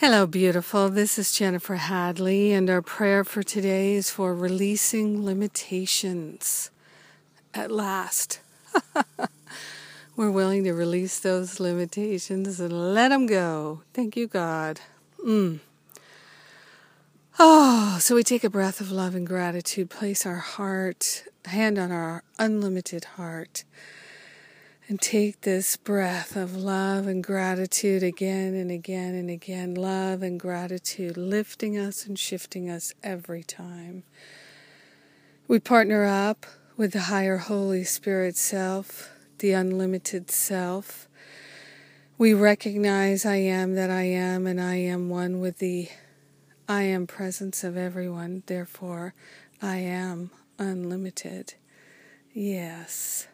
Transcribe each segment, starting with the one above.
Hello, beautiful. This is Jennifer Hadley, and our prayer for today is for releasing limitations. At last, we're willing to release those limitations and let them go. Thank you, God. Mm. Oh, so we take a breath of love and gratitude, place our heart, hand on our unlimited heart and take this breath of love and gratitude again and again and again. Love and gratitude lifting us and shifting us every time. We partner up with the higher Holy Spirit self, the unlimited self. We recognize I am that I am, and I am one with the I am presence of everyone. Therefore, I am unlimited. Yes.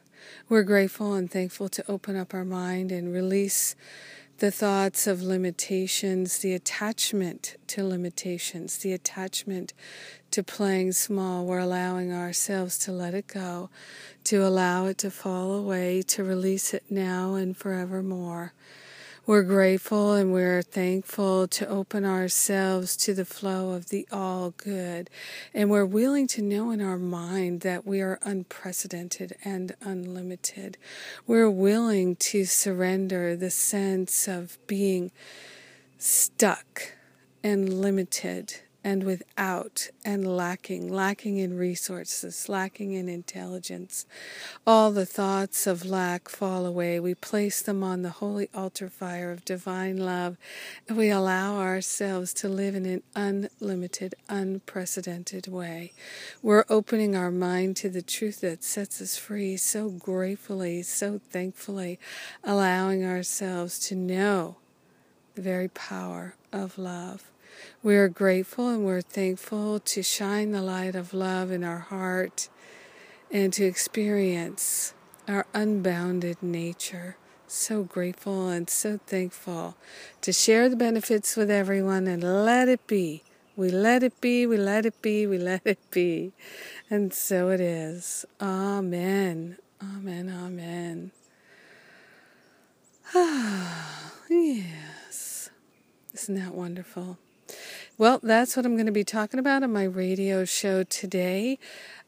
We're grateful and thankful to open up our mind and release the thoughts of limitations, the attachment to limitations, the attachment to playing small. We're allowing ourselves to let it go, to allow it to fall away, to release it now and forevermore. We're grateful and we're thankful to open ourselves to the flow of the all good. And we're willing to know in our mind that we are unprecedented and unlimited. We're willing to surrender the sense of being stuck and limited and without and lacking, lacking in resources, lacking in intelligence. All the thoughts of lack fall away. We place them on the holy altar fire of divine love, and we allow ourselves to live in an unlimited, unprecedented way. We're opening our mind to the truth that sets us free so gratefully, so thankfully, allowing ourselves to know the very power of love. We are grateful and we're thankful to shine the light of love in our heart and to experience our unbounded nature. So grateful and so thankful to share the benefits with everyone and let it be. We let it be, we let it be, we let it be. And so it is. Amen. Amen. Amen. Ah, yes. Isn't that wonderful? Well, that's what I'm going to be talking about on my radio show today.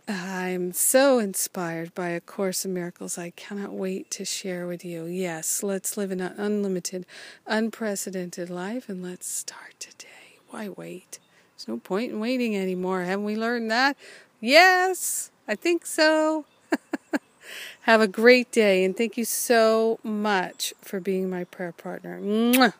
I'm so inspired by A Course in Miracles. I cannot wait to share with you. Yes, let's live an unlimited, unprecedented life and let's start today. Why wait? There's no point in waiting anymore. Haven't we learned that? Yes, I think so. Have a great day and thank you so much for being my prayer partner. Mwah.